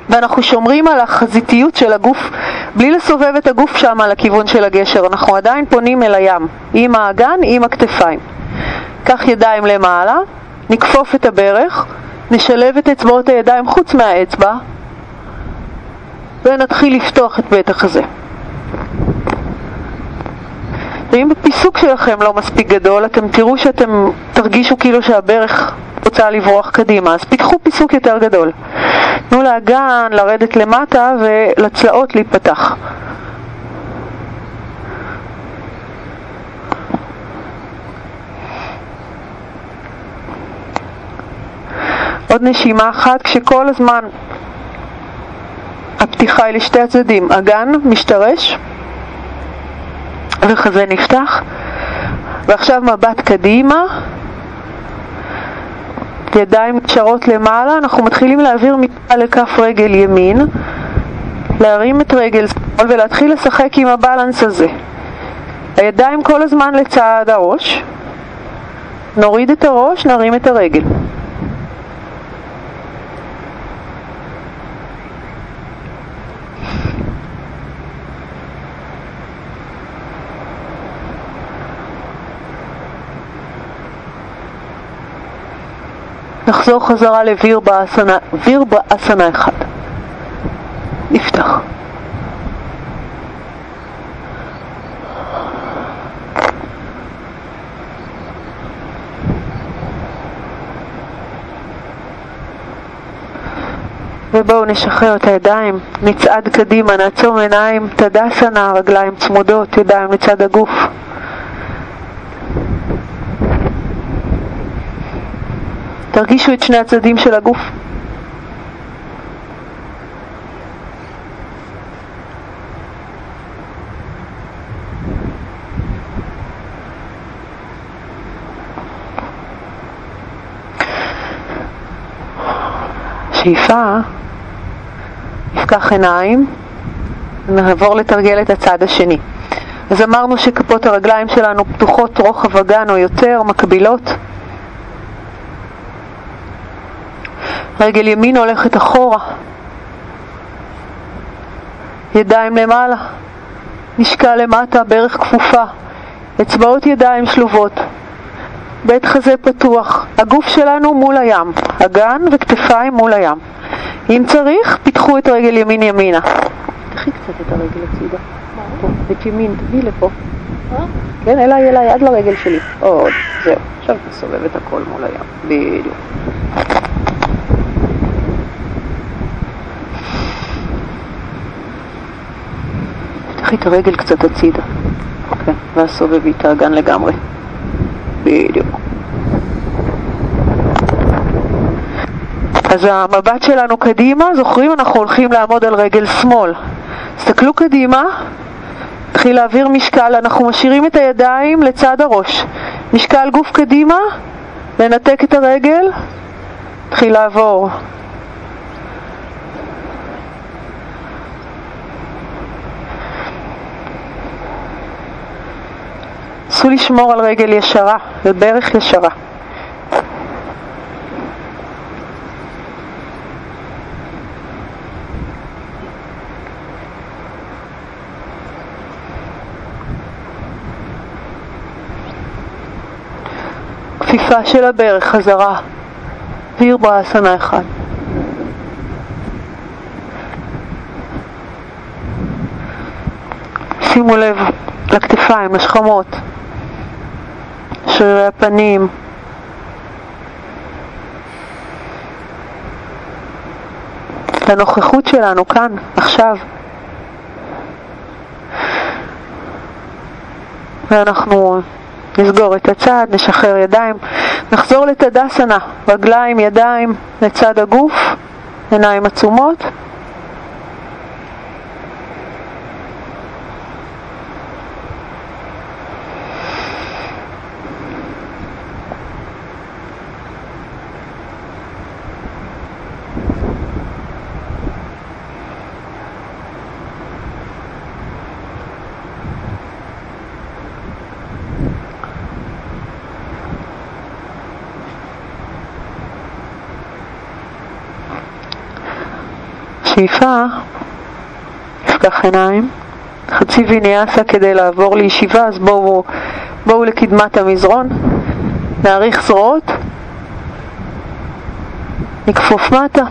ואנחנו שומרים על החזיתיות של הגוף בלי לסובב את הגוף שם על הכיוון של הגשר. אנחנו עדיין פונים אל הים, עם האגן, עם הכתפיים. קח ידיים למעלה, נכפוף את הברך, נשלב את אצבעות הידיים חוץ מהאצבע, ונתחיל לפתוח את בית החזה. ואם הפיסוק שלכם לא מספיק גדול, אתם תראו שאתם תרגישו כאילו שהברך רוצה לברוח קדימה, אז פיתחו פיסוק יותר גדול. תנו לאגן לרדת למטה ולצלעות להיפתח. עוד נשימה אחת כשכל הזמן הפתיחה היא לשתי הצדדים. אגן משתרש וחזה נפתח. ועכשיו מבט קדימה. ידיים נשארות למעלה, אנחנו מתחילים להעביר מיטה לכף רגל ימין, להרים את רגל שמאל ולהתחיל לשחק עם הבלנס הזה. הידיים כל הזמן לצד הראש, נוריד את הראש, נרים את הרגל. נחזור חזרה לוויר באסנה, ויר באסנה אחד. נפתח. ובואו נשחרר את הידיים, נצעד קדימה, נעצום עיניים, תדסנה, רגליים צמודות, ידיים לצד הגוף. תרגישו את שני הצדדים של הגוף. שאיפה, נפקח עיניים, ונעבור לתרגל את הצד השני. אז אמרנו שכפות הרגליים שלנו פתוחות רוחב אגן או יותר, מקבילות. רגל ימין הולכת אחורה, ידיים למעלה, משקל למטה, ברך כפופה, אצבעות ידיים שלובות, בית חזה פתוח, הגוף שלנו מול הים, אגן וכתפיים מול הים. אם צריך, פיתחו את רגל ימין ימינה. תחי קצת את הרגל הצידה. פה, את ימין, תביאי לפה. כן, אליי, אליי, עד לרגל שלי. עוד, זהו. עכשיו תסובב את הכל מול הים. בדיוק. קחי את הרגל קצת הצידה. כן, ואז סובבי את האגן לגמרי. בדיוק. אז המבט שלנו קדימה, זוכרים? אנחנו הולכים לעמוד על רגל שמאל. תסתכלו קדימה, נתחיל להעביר משקל, אנחנו משאירים את הידיים לצד הראש. משקל גוף קדימה, לנתק את הרגל, נתחיל לעבור תנסו לשמור על רגל ישרה, על ברך ישרה. כפיפה של הברך חזרה, וירברסנה אחד. שימו לב לכתפיים, לשכמות. שרירי הפנים. לנוכחות שלנו כאן, עכשיו. ואנחנו נסגור את הצד, נשחרר ידיים, נחזור לתדסנה, רגליים, ידיים לצד הגוף, עיניים עצומות. שאיפה, נפקח עיניים, חצי ויניאסה כדי לעבור לישיבה, אז בואו, בואו לקדמת המזרון, נאריך זרועות, נכפוף מטה,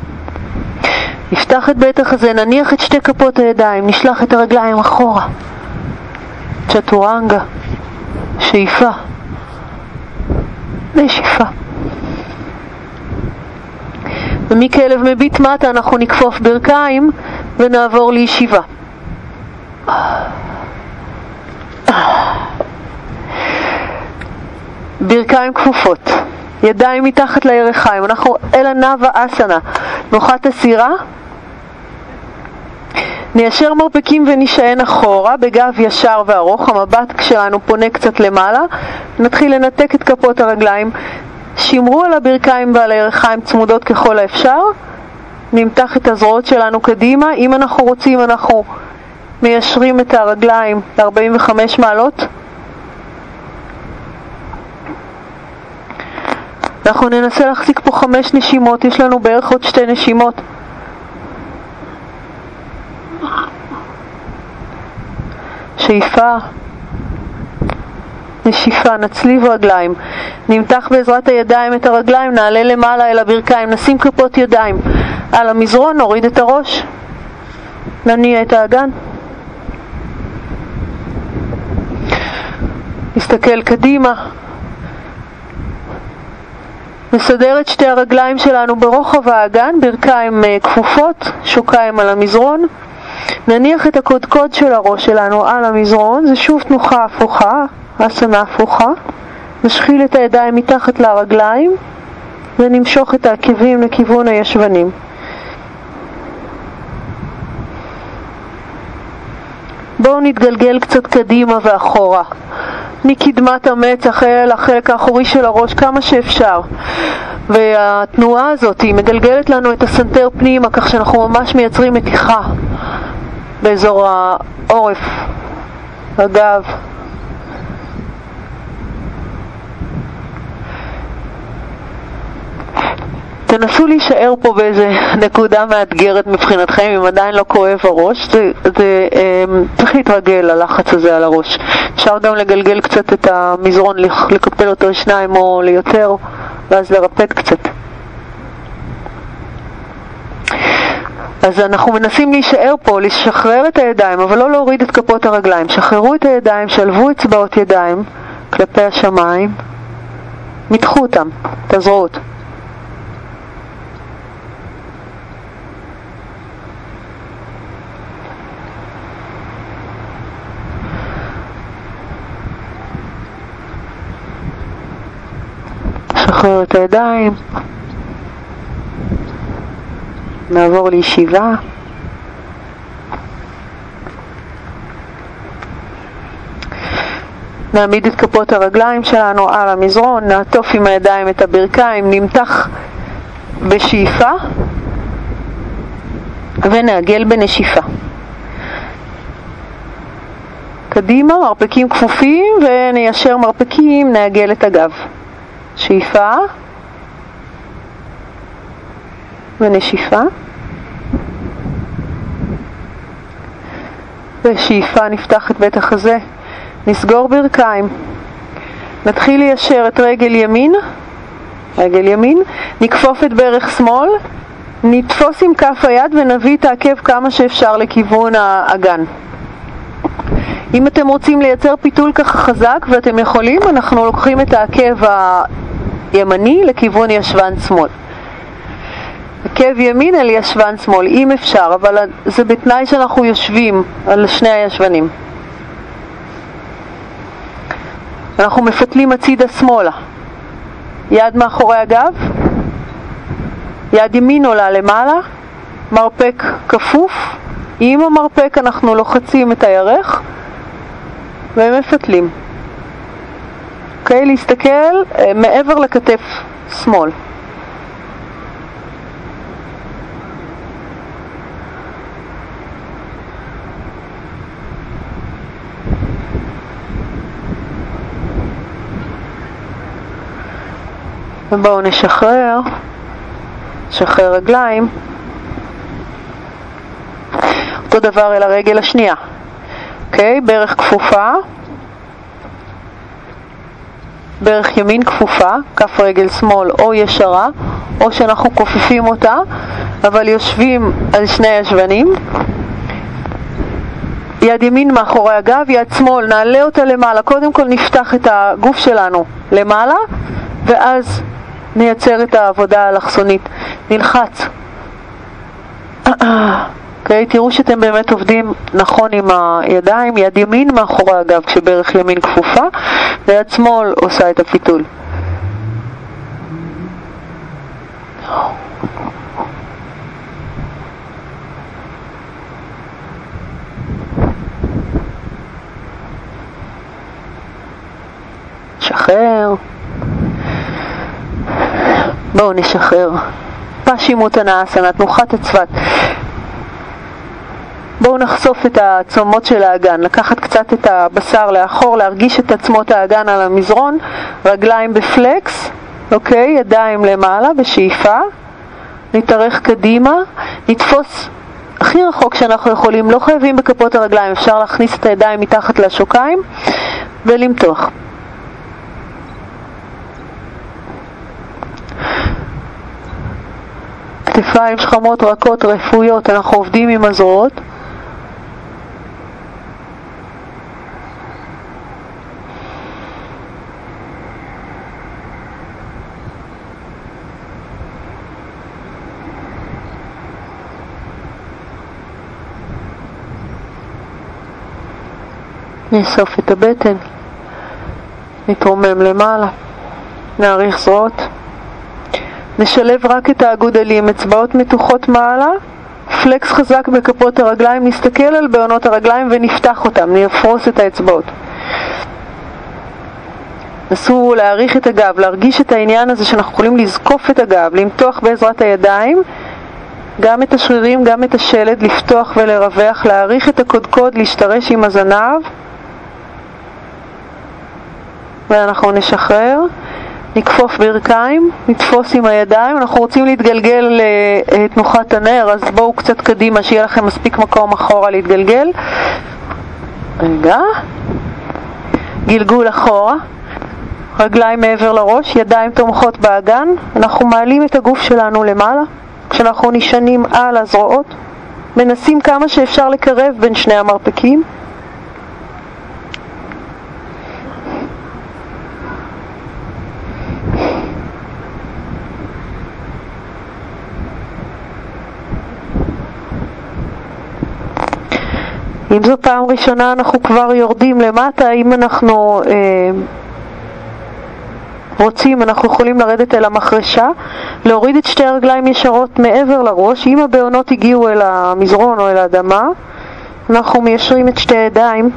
נפתח את בית החזה, נניח את שתי כפות הידיים, נשלח את הרגליים אחורה, צ'טורנגה, שאיפה, נשיפה. ומכלב מביט מטה אנחנו נכפוף ברכיים ונעבור לישיבה. ברכיים כפופות, ידיים מתחת לירכיים, אנחנו אל הנאווה אסנה, נוחת הסירה, ניישר מרפקים ונשען אחורה בגב ישר וארוך, המבט שלנו פונה קצת למעלה, נתחיל לנתק את כפות הרגליים שמרו על הברכיים ועל הירכיים צמודות ככל האפשר, נמתח את הזרועות שלנו קדימה, אם אנחנו רוצים אנחנו מיישרים את הרגליים ל-45 מעלות. אנחנו ננסה להחזיק פה חמש נשימות, יש לנו בערך עוד שתי נשימות. שאיפה נשיפה, נצליב רגליים, נמתח בעזרת הידיים את הרגליים, נעלה למעלה אל הברכיים, נשים כפות ידיים. על המזרון, נוריד את הראש, נניע את האגן. נסתכל קדימה, נסדר את שתי הרגליים שלנו ברוחב האגן, ברכיים אה, כפופות, שוקיים על המזרון. נניח את הקודקוד של הראש שלנו על המזרון, זה שוב תנוחה הפוכה, אסנה הפוכה, נשחיל את הידיים מתחת לרגליים ונמשוך את העקבים לכיוון הישבנים. בואו נתגלגל קצת קדימה ואחורה, מקדמת המצח אל החלק האחורי של הראש כמה שאפשר. והתנועה הזאת היא מגלגלת לנו את הסנטר פנימה כך שאנחנו ממש מייצרים מתיחה באזור העורף, הגב. תנסו להישאר פה באיזה נקודה מאתגרת מבחינתכם, אם עדיין לא כואב הראש, זה, זה אה, צריך להתרגל ללחץ הזה על הראש. אפשר גם לגלגל קצת את המזרון, לקפל אותו לשניים או ליותר, ואז לרפד קצת. אז אנחנו מנסים להישאר פה, לשחרר את הידיים, אבל לא להוריד את כפות הרגליים. שחררו את הידיים, שלבו אצבעות ידיים כלפי השמיים, מתחו אותם, את הזרועות. נשחרר את הידיים, נעבור לישיבה. נעמיד את כפות הרגליים שלנו על המזרון, נעטוף עם הידיים את הברכיים, נמתח בשאיפה ונעגל בנשיפה. קדימה, מרפקים כפופים וניישר מרפקים, נעגל את הגב. שאיפה ונשיפה ושאיפה נפתח את בית החזה, נסגור ברכיים, נתחיל ליישר את רגל ימין, רגל ימין, נכפוף את ברך שמאל, נתפוס עם כף היד ונביא את העקב כמה שאפשר לכיוון האגן. אם אתם רוצים לייצר פיתול ככה חזק ואתם יכולים, אנחנו לוקחים את העקב הימני לכיוון ישבן שמאל. עקב ימין אל ישבן שמאל, אם אפשר, אבל זה בתנאי שאנחנו יושבים על שני הישבנים. אנחנו מפתלים הצידה שמאלה. יד מאחורי הגב, יד ימין עולה למעלה, מרפק כפוף, עם המרפק אנחנו לוחצים את הירך ומפתלים. אוקיי? להסתכל אה, מעבר לכתף שמאל. ובואו נשחרר, נשחרר רגליים. אותו דבר אל הרגל השנייה. אוקיי? ברך כפופה, ברך ימין כפופה, כף רגל שמאל או ישרה, או שאנחנו כופפים אותה, אבל יושבים על שני ישבנים. יד ימין מאחורי הגב, יד שמאל, נעלה אותה למעלה. קודם כל נפתח את הגוף שלנו למעלה, ואז נייצר את העבודה האלכסונית. נלחץ. אוקיי? תראו שאתם באמת עובדים נכון עם הידיים, יד ימין מאחורי הגב כשברך ימין כפופה, ויד שמאל עושה את הפיתול. שחרר. בואו נשחרר. פשימותא אסנה, תנוחת הצבת. בואו נחשוף את העצמות של האגן, לקחת קצת את הבשר לאחור, להרגיש את עצמות האגן על המזרון, רגליים בפלקס, אוקיי? ידיים למעלה בשאיפה, נתארך קדימה, נתפוס הכי רחוק שאנחנו יכולים, לא חייבים בכפות הרגליים, אפשר להכניס את הידיים מתחת לשוקיים ולמתוח. כתפיים שכמות, רכות, רפויות, אנחנו עובדים עם הזרועות. נאסוף את הבטן, נתרומם למעלה, נאריך זרועות. נשלב רק את האגודלים, אצבעות מתוחות מעלה, פלקס חזק בכפות הרגליים, נסתכל על בעונות הרגליים ונפתח אותם, נפרוס את האצבעות. נסו להעריך את הגב, להרגיש את העניין הזה שאנחנו יכולים לזקוף את הגב, למתוח בעזרת הידיים, גם את השרירים, גם את השלד, לפתוח ולרווח, להעריך את הקודקוד, להשתרש עם הזנב, ואנחנו נשחרר. נכפוף ברכיים, נתפוס עם הידיים, אנחנו רוצים להתגלגל לתנוחת הנר, אז בואו קצת קדימה, שיהיה לכם מספיק מקום אחורה להתגלגל. רגע, גלגול אחורה, רגליים מעבר לראש, ידיים תומכות באגן, אנחנו מעלים את הגוף שלנו למעלה, כשאנחנו נשענים על הזרועות, מנסים כמה שאפשר לקרב בין שני המרפקים. אם זו פעם ראשונה אנחנו כבר יורדים למטה, אם אנחנו אה, רוצים, אנחנו יכולים לרדת אל המחרשה, להוריד את שתי הרגליים ישרות מעבר לראש, אם הבעונות הגיעו אל המזרון או אל האדמה, אנחנו מיישרים את שתי הידיים,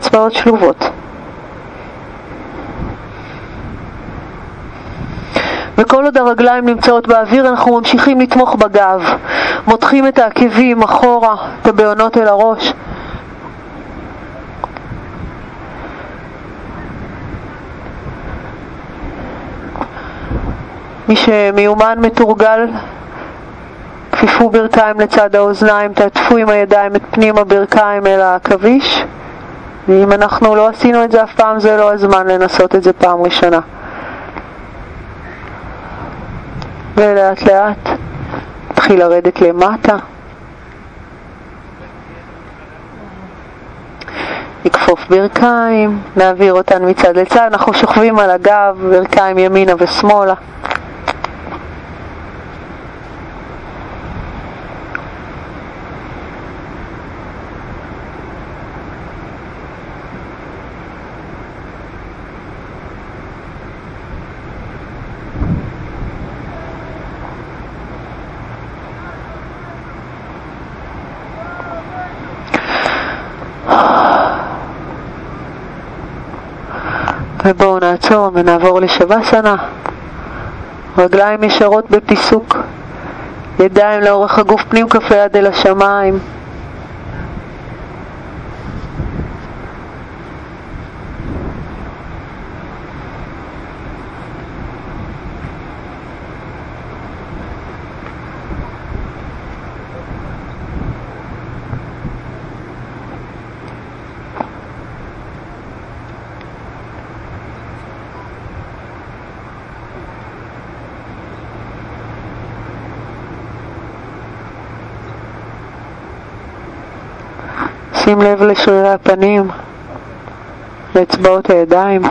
צבאות שלובות. וכל עוד הרגליים נמצאות באוויר אנחנו ממשיכים לתמוך בגב, מותחים את העקבים אחורה, את הבעונות אל הראש. מי שמיומן מתורגל, כפיפו ברכיים לצד האוזניים, תעטפו עם הידיים את פנים הברכיים אל העכביש ואם אנחנו לא עשינו את זה אף פעם זה לא הזמן לנסות את זה פעם ראשונה. ולאט לאט התחיל לרדת למטה. נכפוף ברכיים, נעביר אותן מצד לצד, אנחנו שוכבים על הגב, ברכיים ימינה ושמאלה. נעצור ונעבור לשבסנה. רגליים ישרות בפיסוק, ידיים לאורך הגוף פנים כף היד אל השמיים. שים לב לשרירי הפנים, לאצבעות הידיים.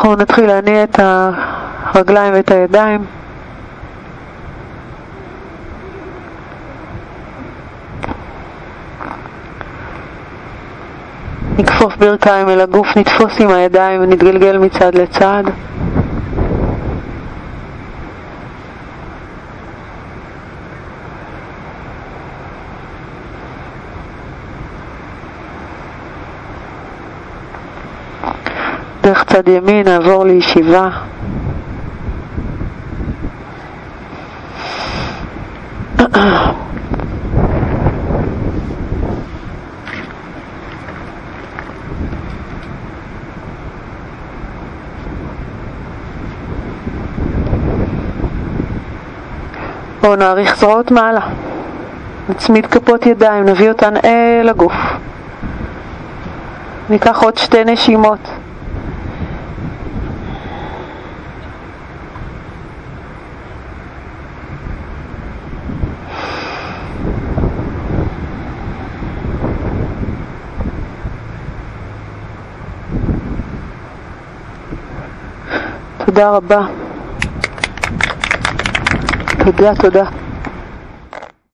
אנחנו נתחיל להניע את הרגליים ואת הידיים. נכפוף ברכיים אל הגוף, נתפוס עם הידיים ונתגלגל מצד לצד. דרך צד ימין נעבור לישיבה. בואו נעריך זרועות מעלה. נצמיד כפות ידיים, נביא אותן אל הגוף. ניקח עוד שתי נשימות. תודה רבה. תודה, תודה.